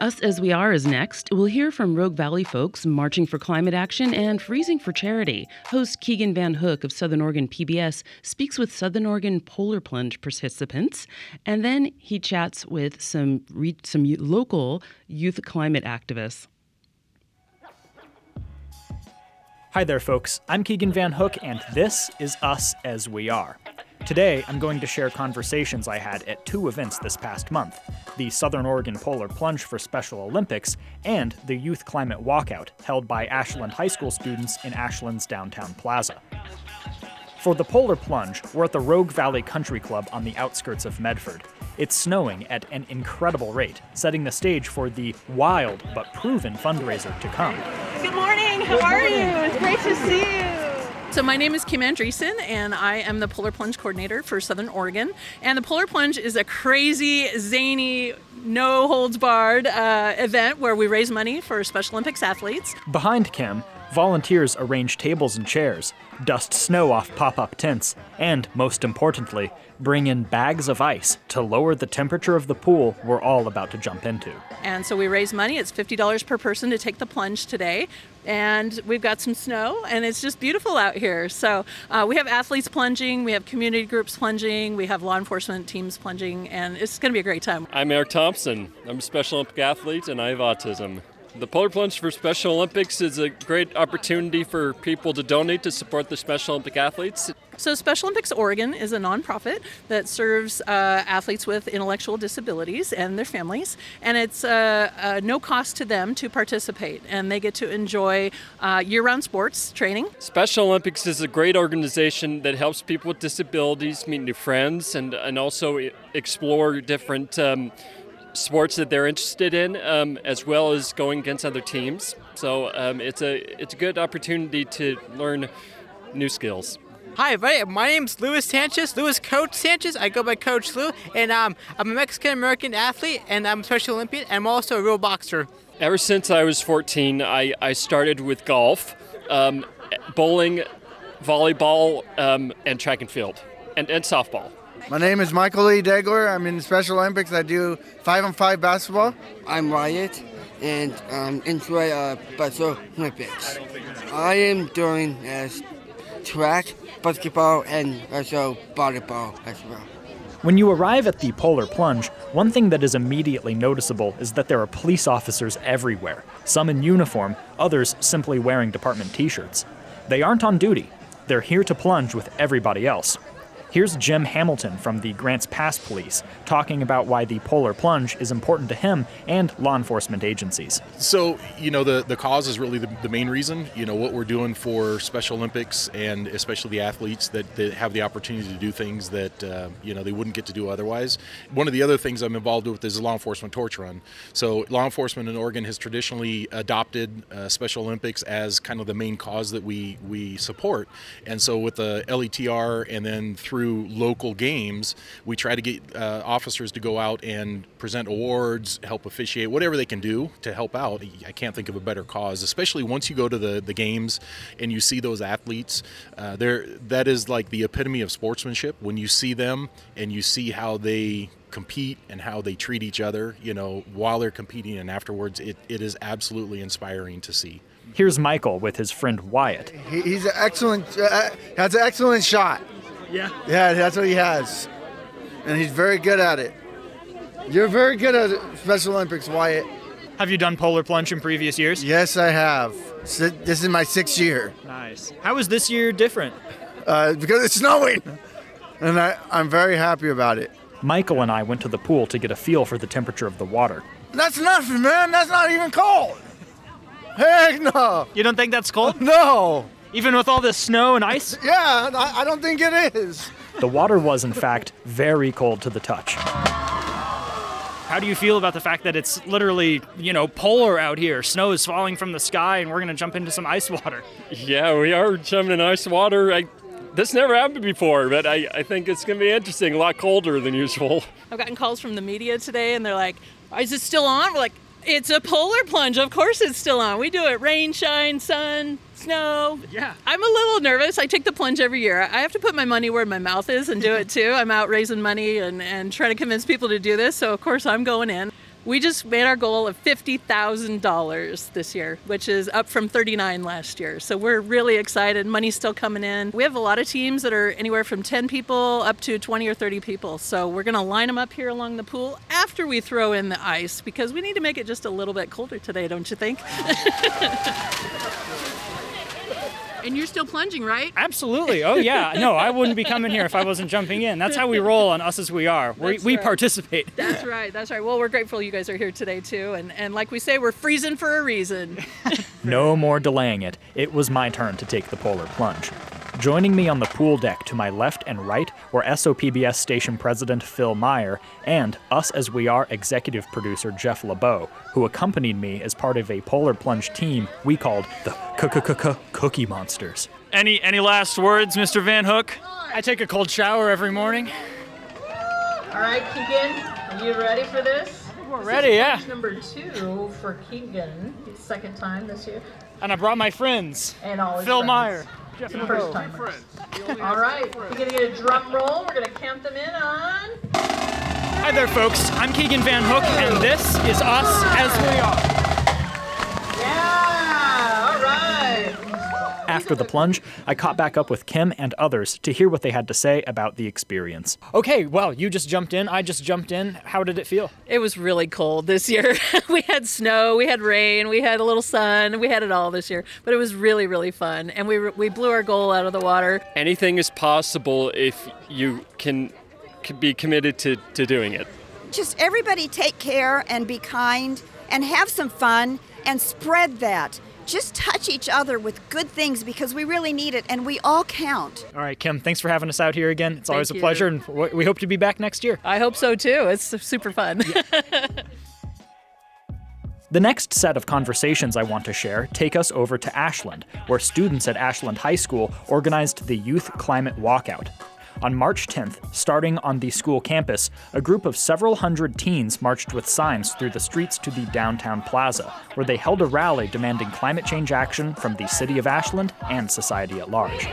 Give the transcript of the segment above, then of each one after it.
Us As We Are is next. We'll hear from Rogue Valley folks marching for climate action and freezing for charity. Host Keegan Van Hook of Southern Oregon PBS speaks with Southern Oregon Polar Plunge participants, and then he chats with some, re- some local youth climate activists. Hi there, folks. I'm Keegan Van Hook, and this is Us As We Are. Today, I'm going to share conversations I had at two events this past month the Southern Oregon Polar Plunge for Special Olympics and the Youth Climate Walkout held by Ashland High School students in Ashland's downtown plaza. For the Polar Plunge, we're at the Rogue Valley Country Club on the outskirts of Medford. It's snowing at an incredible rate, setting the stage for the wild but proven fundraiser to come. Good morning, how Good are morning. you? It's great to see you. So my name is Kim Andreessen, and I am the Polar Plunge coordinator for Southern Oregon. And the Polar Plunge is a crazy, zany, no holds barred uh, event where we raise money for Special Olympics athletes. Behind Kim, volunteers arrange tables and chairs, dust snow off pop up tents, and, most importantly, bring in bags of ice to lower the temperature of the pool we're all about to jump into. And so we raise money. It's $50 per person to take the plunge today. And we've got some snow, and it's just beautiful out here. So uh, we have athletes plunging, we have community groups plunging, we have law enforcement teams plunging, and it's going to be a great time. I'm Eric Thompson. I'm a Special Olympic athlete, and I have autism. The Polar Plunge for Special Olympics is a great opportunity for people to donate to support the Special Olympic athletes. So, Special Olympics Oregon is a nonprofit that serves uh, athletes with intellectual disabilities and their families, and it's uh, uh, no cost to them to participate, and they get to enjoy uh, year round sports training. Special Olympics is a great organization that helps people with disabilities meet new friends and, and also explore different. Um, sports that they're interested in, um, as well as going against other teams. So um, it's a it's a good opportunity to learn new skills. Hi, everybody. My name's Luis Sanchez, Luis Coach Sanchez. I go by Coach Lou, and um, I'm a Mexican American athlete, and I'm a Special Olympian, and I'm also a real boxer. Ever since I was 14, I, I started with golf, um, bowling, volleyball, um, and track and field, and, and softball. My name is Michael Lee Degler. I'm in the Special Olympics. I do five on five basketball. I'm Wyatt, and um, enjoy uh, Special Olympics. I am doing as track, basketball, and also volleyball as well. When you arrive at the Polar Plunge, one thing that is immediately noticeable is that there are police officers everywhere, some in uniform, others simply wearing department t shirts. They aren't on duty, they're here to plunge with everybody else. Here's Jim Hamilton from the Grants Pass Police talking about why the polar plunge is important to him and law enforcement agencies. So, you know, the, the cause is really the, the main reason. You know, what we're doing for Special Olympics and especially the athletes that, that have the opportunity to do things that, uh, you know, they wouldn't get to do otherwise. One of the other things I'm involved with is a law enforcement torch run. So, law enforcement in Oregon has traditionally adopted uh, Special Olympics as kind of the main cause that we, we support. And so, with the LETR and then through through local games, we try to get uh, officers to go out and present awards, help officiate, whatever they can do to help out. I can't think of a better cause, especially once you go to the, the games and you see those athletes. Uh, there, that is like the epitome of sportsmanship. When you see them and you see how they compete and how they treat each other, you know, while they're competing and afterwards, it, it is absolutely inspiring to see. Here's Michael with his friend Wyatt. He's an excellent, uh, has an excellent shot. Yeah. Yeah, that's what he has. And he's very good at it. You're very good at Special Olympics, Wyatt. Have you done polar plunge in previous years? Yes, I have. This is my sixth year. Nice. How is this year different? Uh, because it's snowing. And I, I'm very happy about it. Michael and I went to the pool to get a feel for the temperature of the water. That's nothing, man. That's not even cold. Heck no. You don't think that's cold? No. Even with all this snow and ice? Yeah, I, I don't think it is. The water was, in fact, very cold to the touch. How do you feel about the fact that it's literally, you know, polar out here? Snow is falling from the sky, and we're going to jump into some ice water. Yeah, we are jumping in ice water. I, this never happened before, but I, I think it's going to be interesting. A lot colder than usual. I've gotten calls from the media today, and they're like, "Is it still on?" We're like, "It's a polar plunge. Of course, it's still on. We do it rain, shine, sun, snow. Yeah. I'm a little nervous. I take the plunge every year. I have to put my money where my mouth is and do it too. I'm out raising money and, and trying to convince people to do this. So, of course, I'm going in. We just made our goal of $50,000 this year, which is up from 39 last year. So we're really excited. Money's still coming in. We have a lot of teams that are anywhere from 10 people up to 20 or 30 people. So we're going to line them up here along the pool after we throw in the ice because we need to make it just a little bit colder today, don't you think? And you're still plunging, right? Absolutely. Oh, yeah. No, I wouldn't be coming here if I wasn't jumping in. That's how we roll on Us As We Are. We, we participate. That's right. That's right. Well, we're grateful you guys are here today, too. And, and like we say, we're freezing for a reason. no more delaying it. It was my turn to take the polar plunge. Joining me on the pool deck to my left and right were SOPBS station president Phil Meyer and Us As We Are executive producer Jeff LeBeau, who accompanied me as part of a polar plunge team we called the Cookie Monsters. Any any last words, Mr. Van Hook? I take a cold shower every morning. All right, Keegan, are you ready for this? We're ready, yeah. Number two for Keegan, second time this year. And I brought my friends. And all Phil friends. Meyer. Jeff First timers. All right, we're gonna get a drum roll. We're gonna count them in on. Hi there, folks. I'm Keegan Van Hook, and this is Us As We Are. After the plunge, I caught back up with Kim and others to hear what they had to say about the experience. Okay, well, you just jumped in. I just jumped in. How did it feel? It was really cold this year. we had snow, we had rain, we had a little sun, we had it all this year. But it was really, really fun, and we we blew our goal out of the water. Anything is possible if you can, can be committed to, to doing it. Just everybody take care and be kind and have some fun and spread that just touch each other with good things because we really need it and we all count. All right, Kim, thanks for having us out here again. It's Thank always a you. pleasure, and we hope to be back next year. I hope so too. It's super fun. The next set of conversations I want to share take us over to Ashland, where students at Ashland High School organized the Youth Climate Walkout. On March 10th, starting on the school campus, a group of several hundred teens marched with signs through the streets to the downtown plaza, where they held a rally demanding climate change action from the city of Ashland and society at large.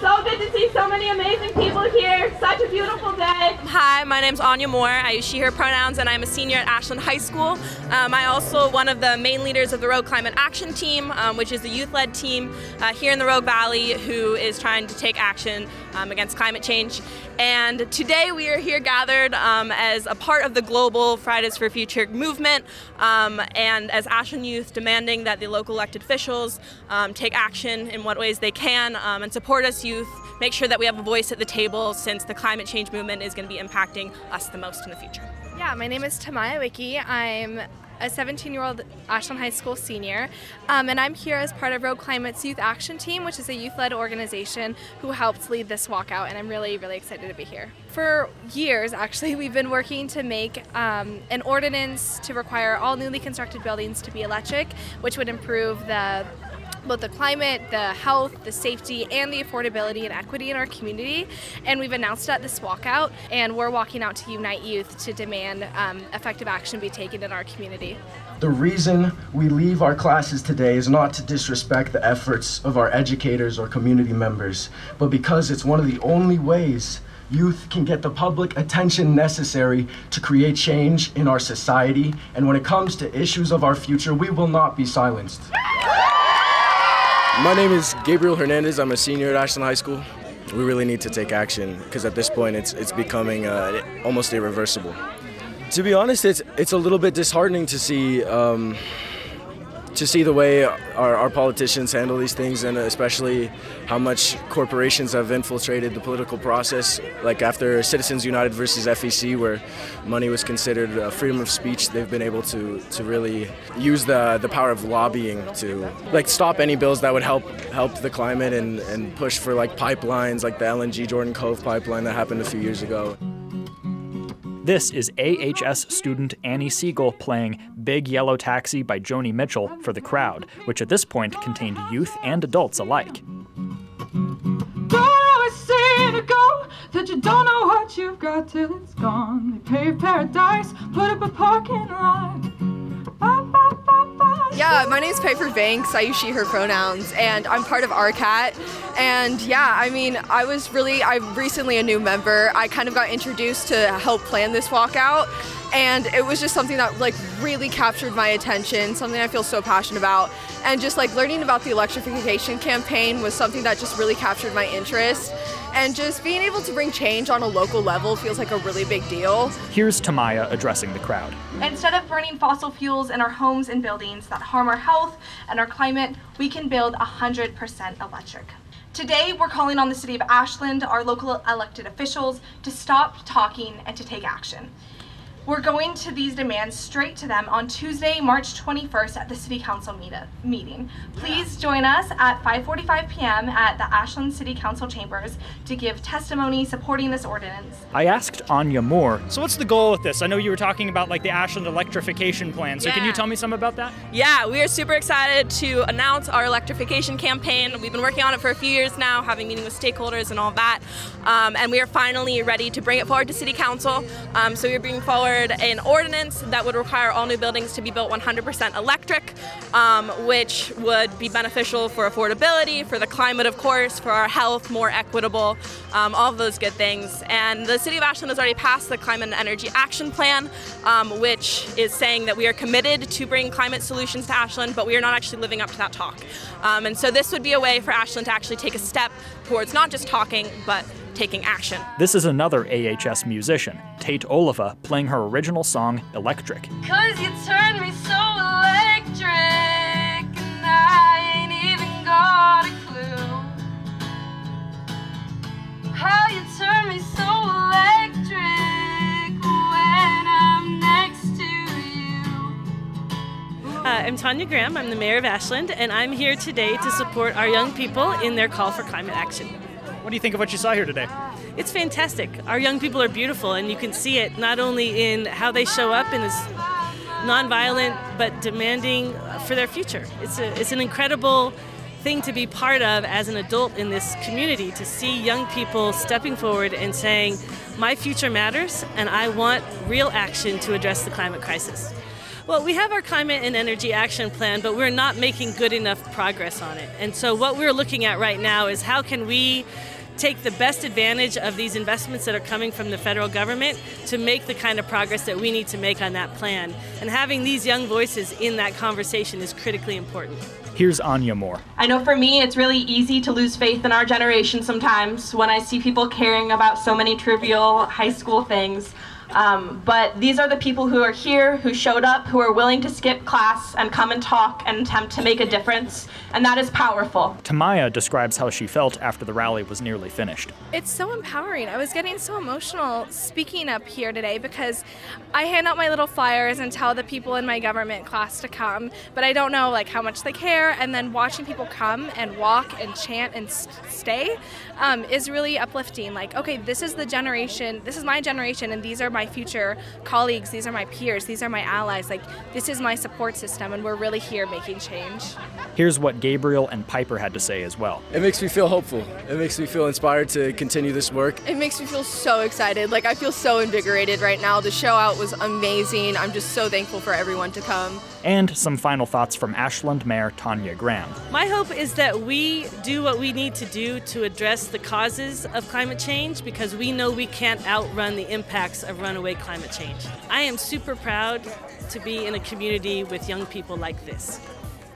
So good to see so many amazing people here. Such a beautiful day. Hi, my name's Anya Moore. I use she, her pronouns, and I'm a senior at Ashland High School. Um, I'm also one of the main leaders of the Rogue Climate Action Team, um, which is a youth-led team uh, here in the Rogue Valley who is trying to take action um, against climate change. And today we are here gathered um, as a part of the global Fridays for Future movement, um, and as Ashland youth demanding that the local elected officials um, take action in what ways they can um, and support us youth, make sure that we have a voice at the table since the climate change movement is going to be impacting us the most in the future. Yeah, my name is Tamaya Wiki. I'm a 17 year old Ashland High School senior, um, and I'm here as part of Rogue Climate's Youth Action Team, which is a youth led organization who helped lead this walkout, and I'm really, really excited to be here. For years, actually, we've been working to make um, an ordinance to require all newly constructed buildings to be electric, which would improve the both the climate, the health, the safety, and the affordability and equity in our community. And we've announced at this walkout, and we're walking out to unite youth to demand um, effective action be taken in our community. The reason we leave our classes today is not to disrespect the efforts of our educators or community members, but because it's one of the only ways youth can get the public attention necessary to create change in our society. And when it comes to issues of our future, we will not be silenced. My name is Gabriel Hernandez. I'm a senior at Ashland High School. We really need to take action because at this point it's it's becoming uh, almost irreversible. To be honest, it's it's a little bit disheartening to see um, to see the way our, our politicians handle these things, and especially how much corporations have infiltrated the political process. Like after Citizens United versus FEC, where money was considered freedom of speech, they've been able to to really use the the power of lobbying to like stop any bills that would help help the climate and and push for like pipelines, like the LNG Jordan Cove pipeline that happened a few years ago. This is AHS student Annie Siegel playing Big Yellow Taxi by Joni Mitchell for the crowd, which at this point contained youth and adults alike. Don't always say to go that you don't know what you've got till it's gone. They paved paradise, put up a parking lot. Yeah, my name's Piper Banks. I use she, her pronouns, and I'm part of RCAT. And yeah, I mean, I was really, I'm recently a new member. I kind of got introduced to help plan this walkout, and it was just something that like really captured my attention, something I feel so passionate about. And just like learning about the electrification campaign was something that just really captured my interest. And just being able to bring change on a local level feels like a really big deal. Here's Tamaya addressing the crowd. Instead of burning fossil fuels in our homes and buildings that harm our health and our climate, we can build 100% electric. Today, we're calling on the City of Ashland, our local elected officials, to stop talking and to take action. We're going to these demands straight to them on Tuesday, March 21st at the City Council meet- meeting. Please join us at 5:45 p.m. at the Ashland City Council chambers to give testimony supporting this ordinance. I asked Anya Moore, so what's the goal with this? I know you were talking about like the Ashland electrification plan. So can you tell me some about that? Yeah, we are super excited to announce our electrification campaign. We've been working on it for a few years now, having meetings with stakeholders and all that. Um, and we are finally ready to bring it forward to City Council. Um, so we're bringing forward an ordinance that would require all new buildings to be built 100% electric, um, which would be beneficial for affordability, for the climate, of course, for our health, more equitable, um, all of those good things. And the City of Ashland has already passed the Climate and Energy Action Plan, um, which is saying that we are committed to bring climate solutions to Ashland, but we are not actually living up to that talk. Um, and so this would be a way for Ashland to actually take a step towards not just talking, but taking action. This is another AHS musician, Tate Oliva, playing her original song Electric. Cause you turned me so electric, and I ain't even got a clue. How you turn me so electric when I'm next to you. Uh, I'm Tonya Graham. I'm the mayor of Ashland, and I'm here today to support our young people in their call for climate action. What do you think of what you saw here today? It's fantastic. Our young people are beautiful, and you can see it not only in how they show up in this nonviolent, but demanding for their future. It's, a, it's an incredible thing to be part of as an adult in this community to see young people stepping forward and saying, My future matters, and I want real action to address the climate crisis. Well, we have our climate and energy action plan, but we're not making good enough progress on it. And so, what we're looking at right now is how can we take the best advantage of these investments that are coming from the federal government to make the kind of progress that we need to make on that plan. And having these young voices in that conversation is critically important. Here's Anya Moore. I know for me, it's really easy to lose faith in our generation sometimes when I see people caring about so many trivial high school things. Um, but these are the people who are here, who showed up, who are willing to skip class and come and talk and attempt to make a difference, and that is powerful. Tamaya describes how she felt after the rally was nearly finished. It's so empowering. I was getting so emotional speaking up here today because I hand out my little flyers and tell the people in my government class to come, but I don't know like how much they care. And then watching people come and walk and chant and s- stay um, is really uplifting. Like, okay, this is the generation. This is my generation, and these are my future colleagues. These are my peers. These are my allies. Like, this is my support system, and we're really here making change. Here's what Gabriel and Piper had to say as well. It makes me feel hopeful. It makes me feel inspired to continue this work. It makes me feel so excited. Like I feel so invigorated right now. The show out was amazing. I'm just so thankful for everyone to come. And some final thoughts from Ashland Mayor Tonya Graham. My hope is that we do what we need to do to address the causes of climate change because we know we can't outrun the impacts of runaway climate change. I am super proud to be in a community with young people like this.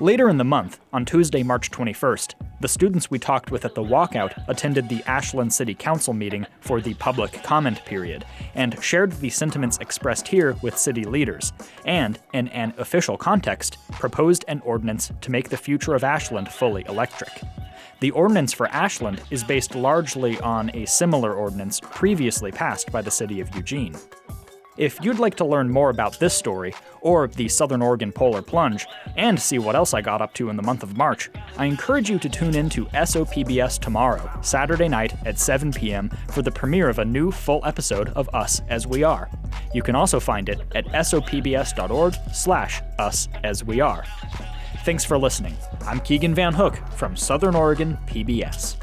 Later in the month, on Tuesday, March 21st, the students we talked with at the walkout attended the Ashland City Council meeting for the public comment period and shared the sentiments expressed here with city leaders, and, in an official context, proposed an ordinance to make the future of Ashland fully electric. The ordinance for Ashland is based largely on a similar ordinance previously passed by the city of Eugene. If you'd like to learn more about this story, or the Southern Oregon Polar Plunge, and see what else I got up to in the month of March, I encourage you to tune in to SOPBS tomorrow, Saturday night at 7 p.m., for the premiere of a new full episode of Us As We Are. You can also find it at sopbs.org slash us as we are. Thanks for listening. I'm Keegan Van Hook from Southern Oregon PBS.